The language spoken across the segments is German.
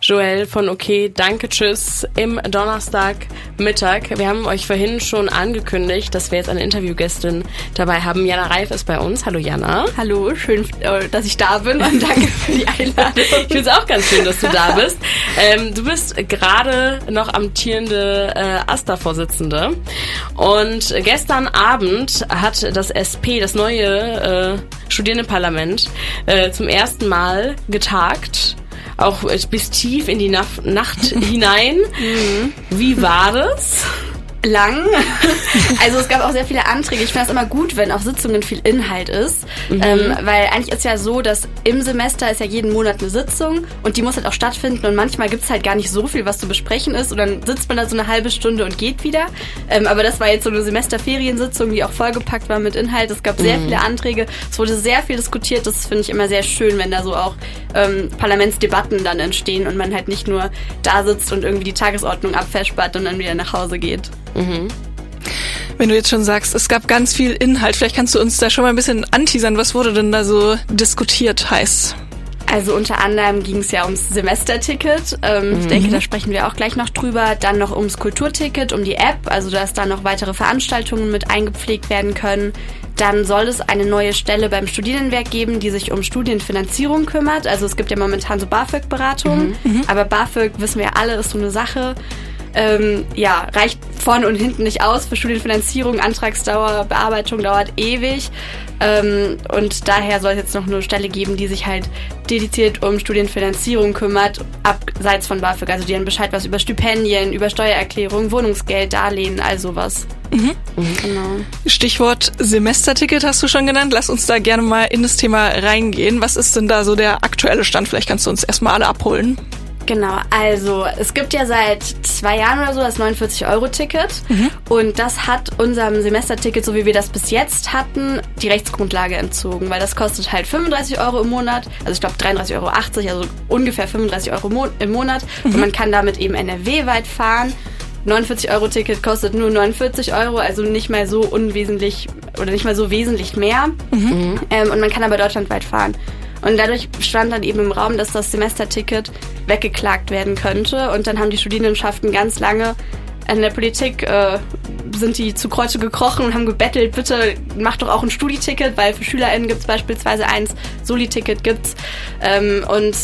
Joel von OK, danke, tschüss im Donnerstagmittag. Wir haben euch vorhin schon angekündigt, dass wir jetzt eine Interviewgästin dabei haben. Jana Reif ist bei uns. Hallo Jana. Hallo, schön, äh, dass ich da bin und danke für die Einladung. ich finde es auch ganz schön, dass du da bist. Ähm, du bist gerade noch amtierende äh, AStA-Vorsitzende und gestern Abend hat das SP, das neue äh, Studierendenparlament, äh, zum ersten Mal getagt auch bis tief in die Nacht, Nacht hinein. Mhm. Wie war das? Lang. Also es gab auch sehr viele Anträge. Ich finde es immer gut, wenn auf Sitzungen viel Inhalt ist. Mhm. Ähm, weil eigentlich ist ja so, dass im Semester ist ja jeden Monat eine Sitzung und die muss halt auch stattfinden und manchmal gibt es halt gar nicht so viel, was zu besprechen ist und dann sitzt man da so eine halbe Stunde und geht wieder. Ähm, aber das war jetzt so eine Semesterferiensitzung, die auch vollgepackt war mit Inhalt. Es gab sehr mhm. viele Anträge. Es wurde sehr viel diskutiert. Das finde ich immer sehr schön, wenn da so auch ähm, Parlamentsdebatten dann entstehen und man halt nicht nur da sitzt und irgendwie die Tagesordnung abverspart und dann wieder nach Hause geht. Mhm. Wenn du jetzt schon sagst, es gab ganz viel Inhalt, vielleicht kannst du uns da schon mal ein bisschen anteasern. Was wurde denn da so diskutiert heiß? Also unter anderem ging es ja ums Semesterticket. Ähm, mhm. Ich denke, da sprechen wir auch gleich noch drüber. Dann noch ums Kulturticket, um die App, also dass da noch weitere Veranstaltungen mit eingepflegt werden können. Dann soll es eine neue Stelle beim Studierendenwerk geben, die sich um Studienfinanzierung kümmert. Also es gibt ja momentan so BAföG-Beratungen, mhm. mhm. aber BAföG, wissen wir alle, ist so eine Sache ähm, ja, reicht vorne und hinten nicht aus für Studienfinanzierung. Antragsdauer, Bearbeitung dauert ewig. Ähm, und daher soll es jetzt noch eine Stelle geben, die sich halt dediziert um Studienfinanzierung kümmert, abseits von BAföG. Also die dann Bescheid was über Stipendien, über Steuererklärung, Wohnungsgeld, Darlehen, all sowas. Mhm. Genau. Stichwort Semesterticket hast du schon genannt. Lass uns da gerne mal in das Thema reingehen. Was ist denn da so der aktuelle Stand? Vielleicht kannst du uns erstmal alle abholen. Genau, also es gibt ja seit zwei Jahren oder so das 49-Euro-Ticket mhm. und das hat unserem Semesterticket, so wie wir das bis jetzt hatten, die Rechtsgrundlage entzogen, weil das kostet halt 35 Euro im Monat, also ich glaube 33,80 Euro, also ungefähr 35 Euro im Monat mhm. und man kann damit eben NRW-weit fahren. 49-Euro-Ticket kostet nur 49 Euro, also nicht mal so unwesentlich oder nicht mal so wesentlich mehr. Mhm. Ähm, und man kann aber deutschlandweit fahren. Und dadurch stand dann eben im Raum, dass das Semesterticket weggeklagt werden könnte. Und dann haben die Studierendenschaften ganz lange an der Politik äh, sind die zu Kreuze gekrochen und haben gebettelt, bitte macht doch auch ein Studieticket, weil für SchülerInnen gibt es beispielsweise eins, Soli-Ticket gibt's. Ähm, und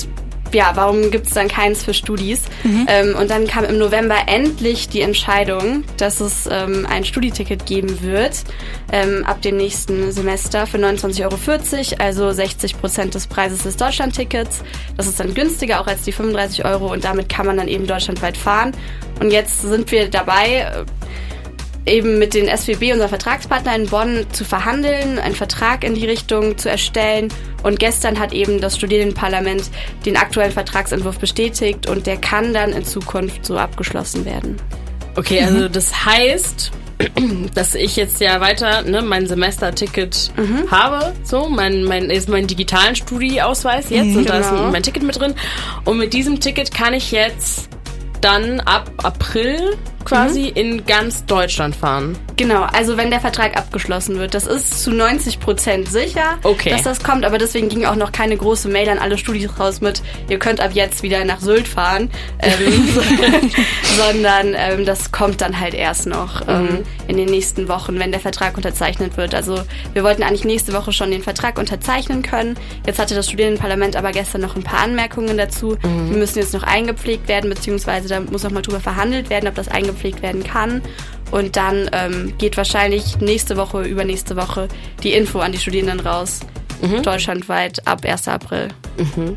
ja, warum gibt es dann keins für Studis? Mhm. Ähm, und dann kam im November endlich die Entscheidung, dass es ähm, ein Studieticket geben wird ähm, ab dem nächsten Semester für 29,40 Euro, also 60 Prozent des Preises des Deutschlandtickets. Das ist dann günstiger auch als die 35 Euro und damit kann man dann eben deutschlandweit fahren. Und jetzt sind wir dabei, äh, eben mit den SWB, unserem Vertragspartner in Bonn, zu verhandeln, einen Vertrag in die Richtung zu erstellen. Und gestern hat eben das Studierendenparlament den aktuellen Vertragsentwurf bestätigt und der kann dann in Zukunft so abgeschlossen werden. Okay, also das heißt, dass ich jetzt ja weiter ne, mein Semesterticket mhm. habe, so mein mein ist mein digitalen Studieausweis jetzt mhm, und da ist genau. mein Ticket mit drin und mit diesem Ticket kann ich jetzt dann ab April quasi mhm. in ganz Deutschland fahren. Genau, also wenn der Vertrag abgeschlossen wird. Das ist zu 90 Prozent sicher, okay. dass das kommt, aber deswegen ging auch noch keine große Mail an alle Studis raus mit, ihr könnt ab jetzt wieder nach Sylt fahren, ähm, sondern ähm, das kommt dann halt erst noch ähm, mhm. in den nächsten Wochen, wenn der Vertrag unterzeichnet wird. Also wir wollten eigentlich nächste Woche schon den Vertrag unterzeichnen können. Jetzt hatte das Studierendenparlament aber gestern noch ein paar Anmerkungen dazu. Mhm. Die müssen jetzt noch eingepflegt werden, beziehungsweise da muss noch mal drüber verhandelt werden, ob das eingepflegt gepflegt werden kann. Und dann ähm, geht wahrscheinlich nächste Woche, übernächste Woche die Info an die Studierenden raus. Mhm. Deutschlandweit ab 1. April. Mhm.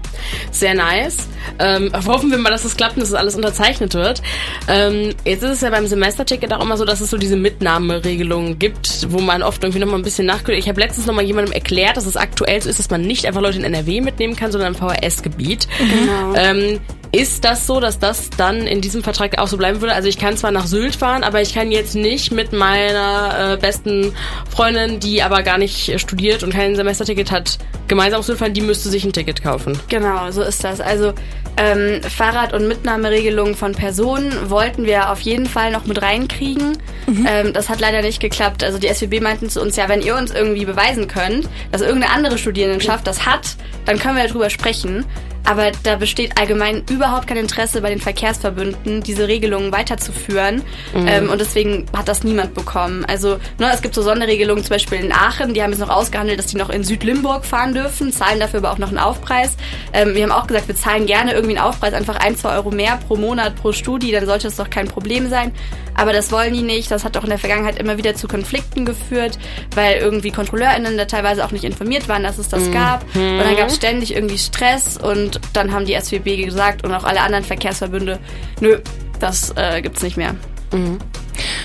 Sehr nice. Ähm, hoffen wir mal, dass es das klappt und dass es alles unterzeichnet wird. Ähm, jetzt ist es ja beim Semesterticket auch immer so, dass es so diese Mitnahmeregelungen gibt, wo man oft irgendwie nochmal ein bisschen nachguckt. Ich habe letztens nochmal jemandem erklärt, dass es aktuell so ist, dass man nicht einfach Leute in NRW mitnehmen kann, sondern im VHS-Gebiet. Genau. Ähm, ist das so, dass das dann in diesem Vertrag auch so bleiben würde? Also ich kann zwar nach Sylt fahren, aber ich kann jetzt nicht mit meiner äh, besten Freundin, die aber gar nicht studiert und kein Semesterticket hat, gemeinsam auf Sylt fahren. Die müsste sich ein Ticket kaufen. Genau, so ist das. Also ähm, Fahrrad- und Mitnahmeregelungen von Personen wollten wir auf jeden Fall noch mit reinkriegen. Mhm. Ähm, das hat leider nicht geklappt. Also die SWB meinten zu uns, ja, wenn ihr uns irgendwie beweisen könnt, dass irgendeine andere Studierendenschaft das hat, dann können wir darüber sprechen. Aber da besteht allgemein überhaupt kein Interesse bei den Verkehrsverbünden, diese Regelungen weiterzuführen. Mhm. Ähm, und deswegen hat das niemand bekommen. Also ne, es gibt so Sonderregelungen, zum Beispiel in Aachen, die haben jetzt noch ausgehandelt, dass die noch in Südlimburg fahren dürfen, zahlen dafür aber auch noch einen Aufpreis. Ähm, wir haben auch gesagt, wir zahlen gerne irgendwie einen Aufpreis, einfach ein, zwei Euro mehr pro Monat, pro Studie, dann sollte es doch kein Problem sein. Aber das wollen die nicht. Das hat auch in der Vergangenheit immer wieder zu Konflikten geführt, weil irgendwie KontrolleurInnen da teilweise auch nicht informiert waren, dass es das mhm. gab. Und dann gab es ständig irgendwie Stress und dann haben die SWB gesagt und auch alle anderen Verkehrsverbünde, nö, das äh, gibt's nicht mehr. Mhm.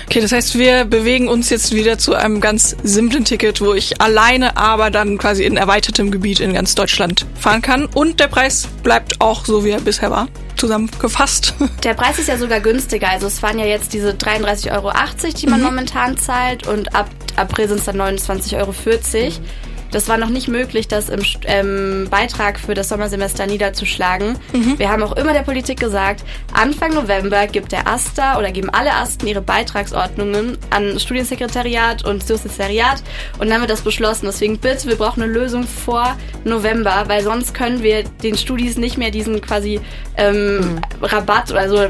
Okay, das heißt, wir bewegen uns jetzt wieder zu einem ganz simplen Ticket, wo ich alleine, aber dann quasi in erweitertem Gebiet in ganz Deutschland fahren kann. Und der Preis bleibt auch so, wie er bisher war zusammengefasst. Der Preis ist ja sogar günstiger. Also es waren ja jetzt diese 33,80 Euro, die man mhm. momentan zahlt und ab April sind es dann 29,40 Euro. Das war noch nicht möglich, das im ähm, Beitrag für das Sommersemester niederzuschlagen. Mhm. Wir haben auch immer der Politik gesagt, Anfang November gibt der AStA oder geben alle Asten ihre Beitragsordnungen an Studiensekretariat und Justizariat und dann wird das beschlossen. Deswegen bitte, wir brauchen eine Lösung vor November, weil sonst können wir den Studis nicht mehr diesen quasi ähm, mhm. Rabatt oder so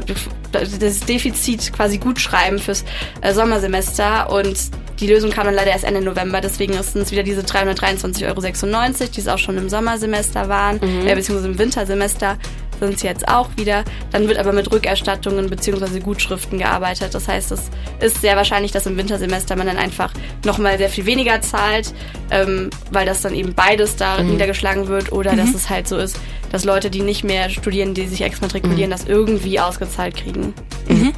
das Defizit quasi gut schreiben fürs äh, Sommersemester und die Lösung kam dann leider erst Ende November, deswegen sind es wieder diese 323,96 Euro, die es auch schon im Sommersemester waren, mhm. äh, beziehungsweise im Wintersemester sind es jetzt auch wieder. Dann wird aber mit Rückerstattungen beziehungsweise Gutschriften gearbeitet. Das heißt, es ist sehr wahrscheinlich, dass im Wintersemester man dann einfach nochmal sehr viel weniger zahlt, ähm, weil das dann eben beides da mhm. niedergeschlagen wird oder mhm. dass es halt so ist, dass Leute, die nicht mehr studieren, die sich exmatrikulieren, mhm. das irgendwie ausgezahlt kriegen. Mhm.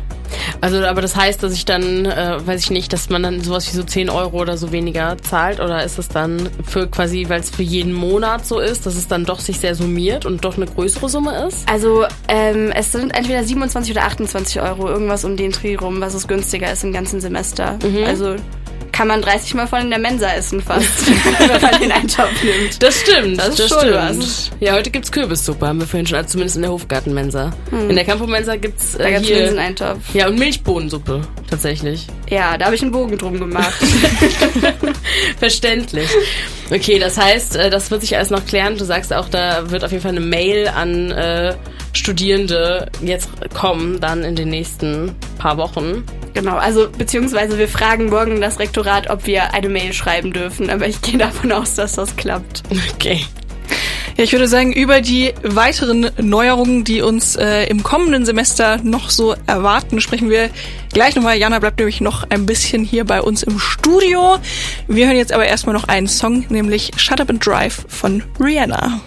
Also, aber das heißt, dass ich dann, äh, weiß ich nicht, dass man dann sowas wie so 10 Euro oder so weniger zahlt? Oder ist es dann für quasi, weil es für jeden Monat so ist, dass es dann doch sich sehr summiert und doch eine größere Summe ist? Also, ähm, es sind entweder 27 oder 28 Euro, irgendwas um den Dreh rum, was es günstiger ist im ganzen Semester. Mhm. Also, kann man 30 Mal von in der Mensa essen fast, wenn man den Eintopf nimmt. Das stimmt, das, das stimmt. Was. Ja, heute gibt's Kürbissuppe, haben wir vorhin schon, also zumindest in der Hofgartenmensa. Hm. In der Campo-Mensa gibt's äh, da gibt's hier... Linseneintopf. Ja, und Milchbohnensuppe, tatsächlich. Ja, da habe ich einen Bogen drum gemacht. Verständlich. Okay, das heißt, äh, das wird sich alles noch klären. Du sagst auch, da wird auf jeden Fall eine Mail an... Äh, Studierende jetzt kommen, dann in den nächsten paar Wochen. Genau, also beziehungsweise wir fragen morgen das Rektorat, ob wir eine Mail schreiben dürfen, aber ich gehe davon aus, dass das klappt. Okay. Ja, ich würde sagen, über die weiteren Neuerungen, die uns äh, im kommenden Semester noch so erwarten, sprechen wir gleich nochmal. Jana bleibt nämlich noch ein bisschen hier bei uns im Studio. Wir hören jetzt aber erstmal noch einen Song, nämlich Shut Up and Drive von Rihanna.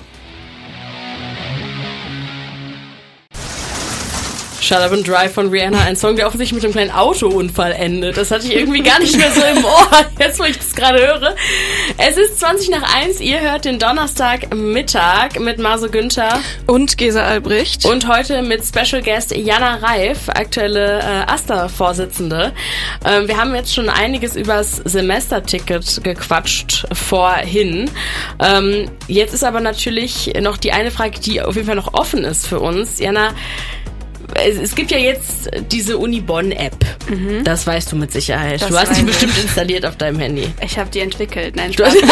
Shut Up and Drive von Rihanna, ein Song, der offensichtlich mit einem kleinen Autounfall endet. Das hatte ich irgendwie gar nicht mehr so im Ohr, jetzt wo ich das gerade höre. Es ist 20 nach 1, ihr hört den Donnerstagmittag mit Marso Günther und Gesa Albrecht und heute mit Special Guest Jana Reif, aktuelle äh, AStA-Vorsitzende. Ähm, wir haben jetzt schon einiges übers Semesterticket gequatscht vorhin. Ähm, jetzt ist aber natürlich noch die eine Frage, die auf jeden Fall noch offen ist für uns. Jana, es gibt ja jetzt diese Unibon-App. Mhm. Das weißt du mit Sicherheit. Das du hast die bestimmt installiert auf deinem Handy. Ich habe die entwickelt. Nein, Spaß.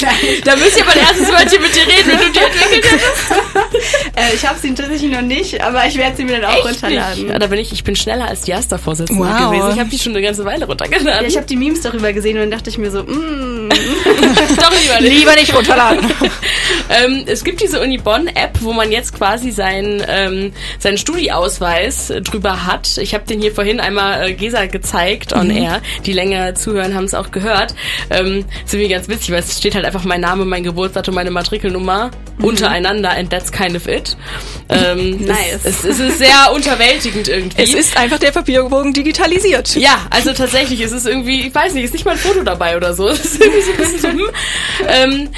da müsste ich aber erstes Mal mit dir reden, wenn du die entwickelt hättest. äh, ich habe sie tatsächlich noch nicht, aber ich werde sie mir dann auch Echt runterladen. Ja, da bin ich, ich bin schneller als die Asta-Vorsitzende wow. gewesen. Ich habe die schon eine ganze Weile runtergeladen. Ja, ich habe die Memes darüber gesehen und dann dachte ich mir so, mm. Doch lieber nicht. Lieber nicht runterladen. Ähm, es gibt diese Unibon-App, wo man jetzt quasi sein, ähm, sein seinen Studieausweis äh, drüber hat. Ich habe den hier vorhin einmal äh, Gesa gezeigt on mhm. air. Die länger zuhören, haben es auch gehört. Ähm, ist irgendwie ganz witzig, weil es steht halt einfach mein Name, mein Geburtsdatum, meine Matrikelnummer mhm. untereinander and that's kind of it. Ähm, nice. Es, es, ist sehr unterwältigend irgendwie. Es ist einfach der Papierbogen digitalisiert. Ja, also tatsächlich, es ist irgendwie, ich weiß nicht, ist nicht mal ein Foto dabei oder so. Es ist irgendwie so ein bisschen so, hm. ähm,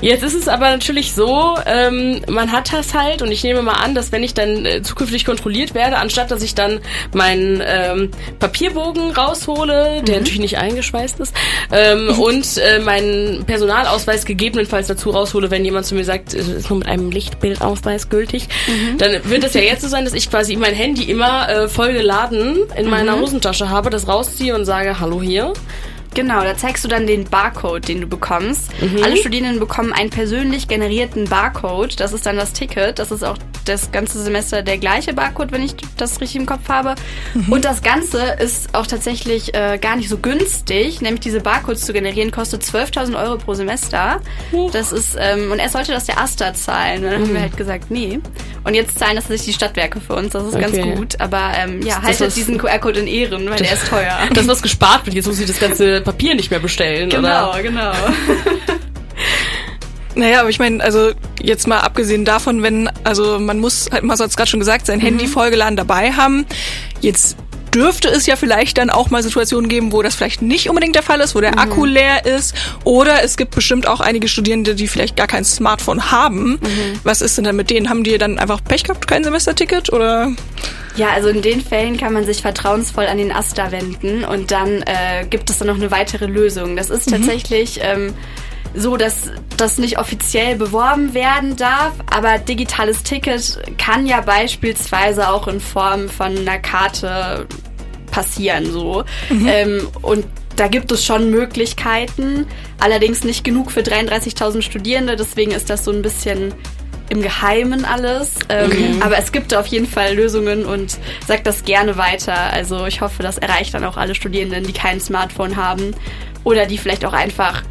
Jetzt ist es aber natürlich so, ähm, man hat das halt und ich nehme mal an, dass wenn ich dann äh, zukünftig kontrolliert werde, anstatt dass ich dann meinen ähm, Papierbogen raushole, der mhm. natürlich nicht eingeschweißt ist, ähm, und äh, meinen Personalausweis gegebenenfalls dazu raushole, wenn jemand zu mir sagt, es ist nur mit einem Lichtbildausweis gültig, mhm. dann wird es ja jetzt so sein, dass ich quasi mein Handy immer äh, voll geladen in meiner mhm. Hosentasche habe, das rausziehe und sage, hallo hier Genau, da zeigst du dann den Barcode, den du bekommst. Mhm. Alle Studierenden bekommen einen persönlich generierten Barcode. Das ist dann das Ticket. Das ist auch das ganze Semester der gleiche Barcode, wenn ich das richtig im Kopf habe. Mhm. Und das Ganze ist auch tatsächlich äh, gar nicht so günstig. Nämlich diese Barcodes zu generieren kostet 12.000 Euro pro Semester. Das ist ähm, und er sollte das der Asta zahlen. Und dann haben wir halt gesagt, nee. Und jetzt zahlen das sich die Stadtwerke für uns. Das ist ganz Okay. gut. Aber ähm, ja, haltet diesen QR-Code in Ehren, weil der ist teuer. Das, was gespart wird, jetzt muss ich das ganze Papier nicht mehr bestellen, Genau, oder? genau. Naja, aber ich meine, also jetzt mal abgesehen davon, wenn, also man muss halt, hat es gerade schon gesagt, sein Handy vollgeladen dabei haben. Jetzt dürfte es ja vielleicht dann auch mal Situationen geben, wo das vielleicht nicht unbedingt der Fall ist, wo der Akku leer ist. Oder es gibt bestimmt auch einige Studierende, die vielleicht gar kein Smartphone haben. Was ist denn dann mit denen? Haben die dann einfach Pech gehabt, kein Semesterticket? Oder? Ja, also in den Fällen kann man sich vertrauensvoll an den Asta wenden und dann äh, gibt es dann noch eine weitere Lösung. Das ist tatsächlich ähm, so, dass das nicht offiziell beworben werden darf, aber digitales Ticket kann ja beispielsweise auch in Form von einer Karte passieren so. Ähm, und da gibt es schon Möglichkeiten, allerdings nicht genug für 33.000 Studierende, deswegen ist das so ein bisschen im Geheimen alles. Ähm, Aber es gibt auf jeden Fall Lösungen und sagt das gerne weiter. Also ich hoffe, das erreicht dann auch alle Studierenden, die kein Smartphone haben oder die vielleicht auch einfach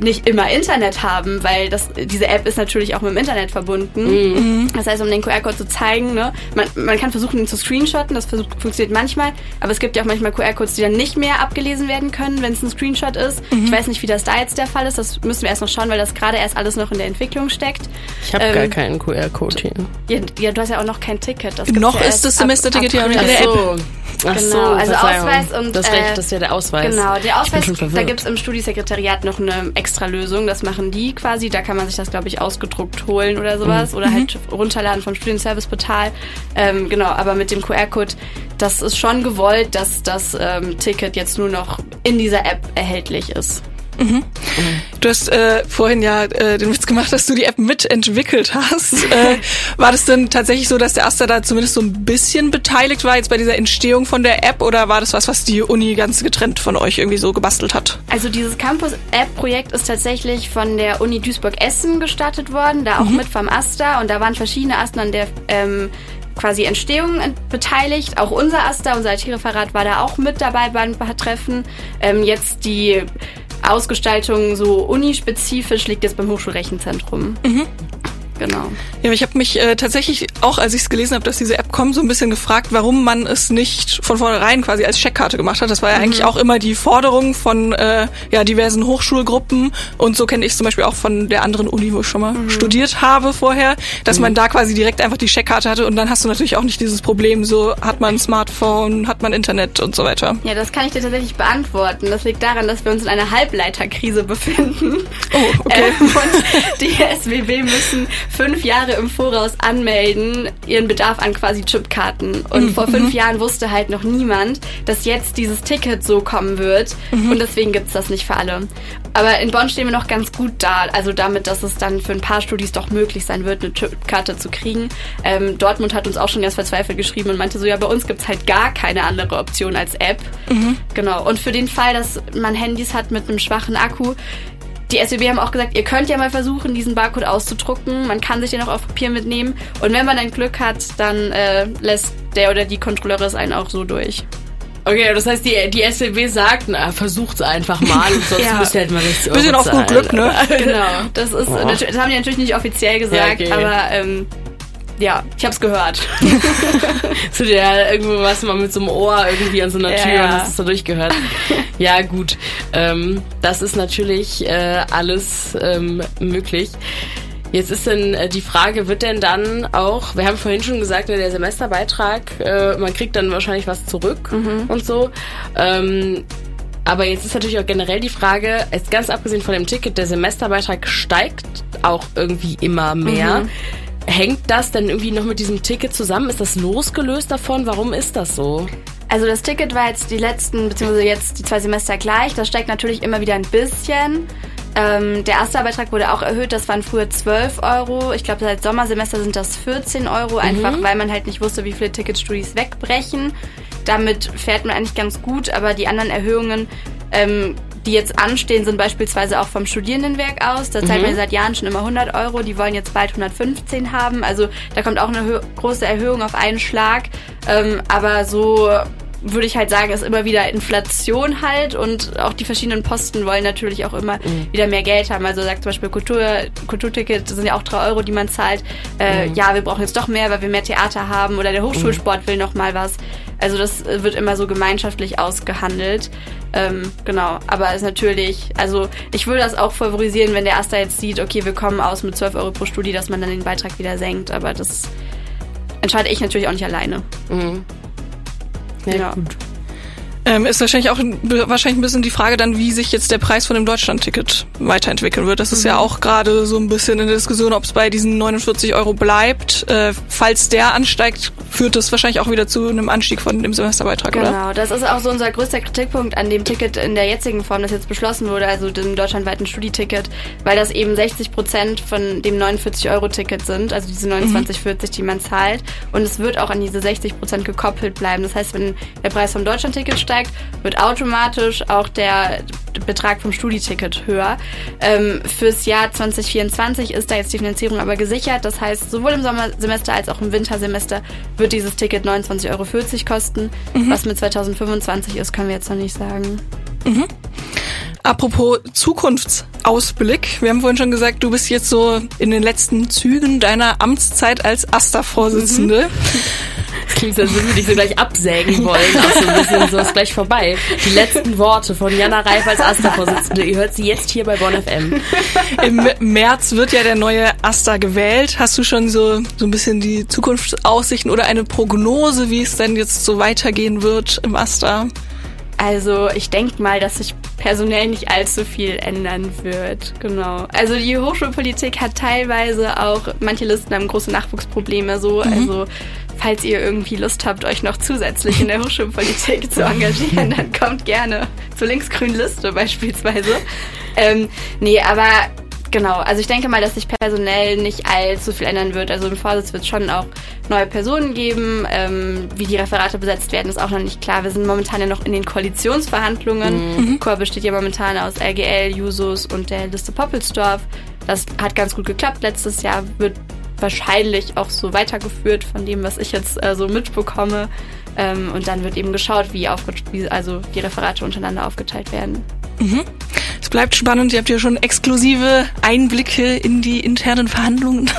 nicht immer Internet haben, weil das, diese App ist natürlich auch mit dem Internet verbunden. Das heißt, um den QR-Code zu zeigen, ne, man, man kann versuchen, ihn zu screenshotten, das funktioniert manchmal, aber es gibt ja auch manchmal QR-Codes, die dann nicht mehr abgelesen werden können, wenn es ein Screenshot ist. Ich weiß nicht, wie das da jetzt der Fall ist, das müssen wir erst noch schauen, weil das gerade erst alles noch in der Entwicklung steckt. Ich habe Ähm, gar keinen QR-Code hier. Ja, ja, du hast ja auch noch kein Ticket. Noch ja ist das Semesterticket ja nicht in der so. Ach Genau, so, also Verzeihung. Ausweis und, Das äh, Recht, das ist ja der Ausweis. Genau, der Ausweis, da verwirrt. gibt's im Studiesekretariat noch eine extra Lösung. Das machen die quasi. Da kann man sich das, glaube ich, ausgedruckt holen oder sowas. Oder halt runterladen vom Studienserviceportal. Ähm, genau, aber mit dem QR-Code, das ist schon gewollt, dass das ähm, Ticket jetzt nur noch in dieser App erhältlich ist. Du hast äh, vorhin ja äh, den Witz gemacht, dass du die App mitentwickelt hast. äh, war das denn tatsächlich so, dass der Asta da zumindest so ein bisschen beteiligt war jetzt bei dieser Entstehung von der App oder war das was, was die Uni ganz getrennt von euch irgendwie so gebastelt hat? Also dieses Campus-App-Projekt ist tatsächlich von der Uni Duisburg-Essen gestartet worden, da auch mit vom AStA und da waren verschiedene Asten an der ähm, quasi Entstehung ent- beteiligt. Auch unser AStA, unser IT-Referat war da auch mit dabei beim Treffen. Ähm, jetzt die Ausgestaltung so unispezifisch liegt jetzt beim Hochschulrechenzentrum. Genau. Ja, ich habe mich äh, tatsächlich auch, als ich es gelesen habe, dass diese App kommt, so ein bisschen gefragt, warum man es nicht von vornherein quasi als Checkkarte gemacht hat. Das war ja eigentlich auch immer die Forderung von äh, ja, diversen Hochschulgruppen und so kenne ich zum Beispiel auch von der anderen Uni, wo ich schon mal studiert habe vorher, dass man da quasi direkt einfach die Checkkarte hatte und dann hast du natürlich auch nicht dieses Problem, so hat man ein Smartphone, hat man Internet und so weiter. Ja, das kann ich dir tatsächlich beantworten. Das liegt daran, dass wir uns in einer Halbleiterkrise befinden. Oh, okay. Ähm, und die SWB müssen fünf Jahre im Voraus anmelden, ihren Bedarf an quasi Chipkarten. Und vor fünf Jahren wusste halt noch niemand, dass jetzt dieses Ticket so kommen wird. Und deswegen gibt's das nicht für alle. Aber in Bonn stehen wir noch ganz gut da. Also damit, dass es dann für ein paar Studis doch möglich sein wird, eine Chipkarte zu kriegen. Ähm, Dortmund hat uns auch schon ganz verzweifelt geschrieben und meinte so, ja, bei uns gibt's halt gar keine andere Option als App. Genau. Und für den Fall, dass man Handys hat mit einem schwachen Akku, die SWB haben auch gesagt, ihr könnt ja mal versuchen, diesen Barcode auszudrucken. Man kann sich den auch auf Papier mitnehmen. Und wenn man dann Glück hat, dann äh, lässt der oder die Kontrolleure es einen auch so durch. Okay, das heißt, die, die SWB sagt, na, versucht's einfach mal, sonst Ja. müsst ihr halt mal richtig Bisschen auf gut Glück, ne? Genau. Das ist, natür- das haben die natürlich nicht offiziell gesagt, Ja, okay. aber ähm, ja, ich hab's gehört. So der irgendwo was mal mit so einem Ohr irgendwie an so einer Ja, Tür ja. und hast es so durchgehört. ja, gut. Ähm, das ist natürlich äh, alles ähm, möglich. Jetzt ist denn äh, die Frage, wird denn dann auch, wir haben vorhin schon gesagt, ne, der Semesterbeitrag, äh, man kriegt dann wahrscheinlich was zurück und so. Ähm, aber jetzt ist natürlich auch generell die Frage, jetzt ganz abgesehen von dem Ticket, der Semesterbeitrag steigt auch irgendwie immer mehr. Hängt das denn irgendwie noch mit diesem Ticket zusammen? Ist das losgelöst davon? Warum ist das so? Also das Ticket war jetzt die letzten, beziehungsweise jetzt die zwei Semester gleich. Das steigt natürlich immer wieder ein bisschen. Ähm, der erste Beitrag wurde auch erhöht. Das waren früher 12 Euro. Ich glaube, seit Sommersemester sind das 14 Euro. Einfach, weil man halt nicht wusste, wie viele Ticketstudis wegbrechen. Damit fährt man eigentlich ganz gut, aber die anderen Erhöhungen ähm, die jetzt anstehen, sind beispielsweise auch vom Studierendenwerk aus. Da zahlt mhm. man seit Jahren schon immer 100 Euro. Die wollen jetzt bald 115 haben. Also da kommt auch eine große Erhöhung auf einen Schlag. Ähm, aber so würde ich halt sagen, ist immer wieder Inflation halt und auch die verschiedenen Posten wollen natürlich auch immer mhm. wieder mehr Geld haben. Also sagt zum Beispiel Kultur, Kulturticket sind ja auch drei Euro, die man zahlt. Äh, mhm. Ja, wir brauchen jetzt doch mehr, weil wir mehr Theater haben oder der Hochschulsport mhm. will noch mal was. Also das wird immer so gemeinschaftlich ausgehandelt. Ähm, genau, aber es ist natürlich, also ich würde das auch favorisieren, wenn der Asta jetzt sieht, okay, wir kommen aus mit 12 Euro pro Studie, dass man dann den Beitrag wieder senkt, aber das entscheide ich natürlich auch nicht alleine. Mhm. Ja, ja. gut. Ähm, ist wahrscheinlich auch wahrscheinlich ein bisschen die Frage dann, wie sich jetzt der Preis von dem Deutschlandticket weiterentwickeln wird. Das ist mhm. ja auch gerade so ein bisschen in der Diskussion, ob es bei diesen 49 Euro bleibt. Äh, falls der ansteigt, führt das wahrscheinlich auch wieder zu einem Anstieg von dem Semesterbeitrag, genau, oder? Genau, das ist auch so unser größter Kritikpunkt an dem Ticket in der jetzigen Form, das jetzt beschlossen wurde, also dem deutschlandweiten Studieticket, weil das eben 60 Prozent von dem 49-Euro-Ticket sind, also diese 29,40, mhm. die man zahlt. Und es wird auch an diese 60 Prozent gekoppelt bleiben. Das heißt, wenn der Preis vom Deutschlandticket steigt, steigt, wird automatisch auch der Betrag vom Studieticket höher. Ähm, fürs Jahr 2024 ist da jetzt die Finanzierung aber gesichert. Das heißt, sowohl im Sommersemester als auch im Wintersemester wird dieses Ticket 29,40 Euro kosten. Mhm. Was mit 2025 ist, können wir jetzt noch nicht sagen. Mhm. Apropos Zukunftsausblick. Wir haben vorhin schon gesagt, du bist jetzt so in den letzten Zügen deiner Amtszeit als AStA-Vorsitzende. Mhm. Klingt so, als würde ich so gleich absägen wollen. Auch so ein bisschen, so ist gleich vorbei. Die letzten Worte von Jana Reif als AStA-Vorsitzende. Ihr hört sie jetzt hier bei Bonn FM. Im März wird ja der neue AStA gewählt. Hast du schon so, so ein bisschen die Zukunftsaussichten oder eine Prognose, wie es denn jetzt so weitergehen wird im AStA? Also ich denke mal, dass sich personell nicht allzu viel ändern wird. Genau. Also die Hochschulpolitik hat teilweise auch, manche Listen haben große Nachwuchsprobleme so. Mhm. Also falls ihr irgendwie Lust habt, euch noch zusätzlich in der Hochschulpolitik zu engagieren, dann kommt gerne zur linksgrünen Liste beispielsweise. Ähm, nee, aber genau, also ich denke mal, dass sich personell nicht allzu viel ändern wird. Also im Vorsitz wird es schon auch neue Personen geben. Ähm, wie die Referate besetzt werden, ist auch noch nicht klar. Wir sind momentan ja noch in den Koalitionsverhandlungen. Mhm. Chor besteht ja momentan aus LGL, Jusos und der Liste Poppelsdorf. Das hat ganz gut geklappt letztes Jahr, wird wahrscheinlich auch so weitergeführt von dem, was ich jetzt äh, so mitbekomme. Ähm, und dann wird eben geschaut, wie, wie also die Referate untereinander aufgeteilt werden. Mhm. Es bleibt spannend. Ihr habt ja schon exklusive Einblicke in die internen Verhandlungen.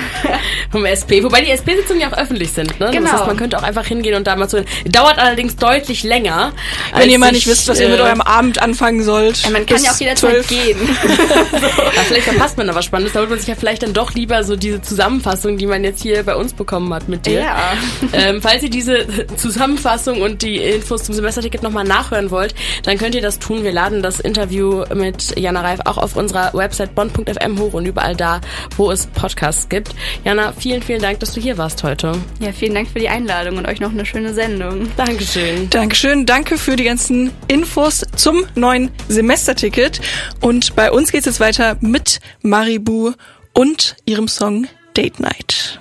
Vom SP. Wobei die SP-Sitzungen ja auch öffentlich sind. Ne? Genau. Das heißt, man könnte auch einfach hingehen und da mal zu. Dauert allerdings deutlich länger. Wenn ihr mal nicht wisst, was ihr mit äh, eurem Abend anfangen sollt. Ja, man kann ja auch jederzeit gehen. so. ja, vielleicht verpasst man da was Spannendes. Da holt man sich ja vielleicht dann doch lieber so diese Zusammenfassung, die man jetzt hier bei uns bekommen hat mit dir. Ja. Ähm, falls ihr diese Zusammenfassung und die Infos zum Semesterticket nochmal nachhören wollt, dann könnt ihr das tun. Wir laden das Interview mit Jana Reif auch auf unserer Website bond.fm hoch und überall da, wo es Podcasts gibt. Jana, vielen, vielen Dank, dass du hier warst heute. Ja, vielen Dank für die Einladung und euch noch eine schöne Sendung. Dankeschön. Dankeschön. Danke für die ganzen Infos zum neuen Semesterticket. Und bei uns geht es jetzt weiter mit Maribu und ihrem Song Date Night.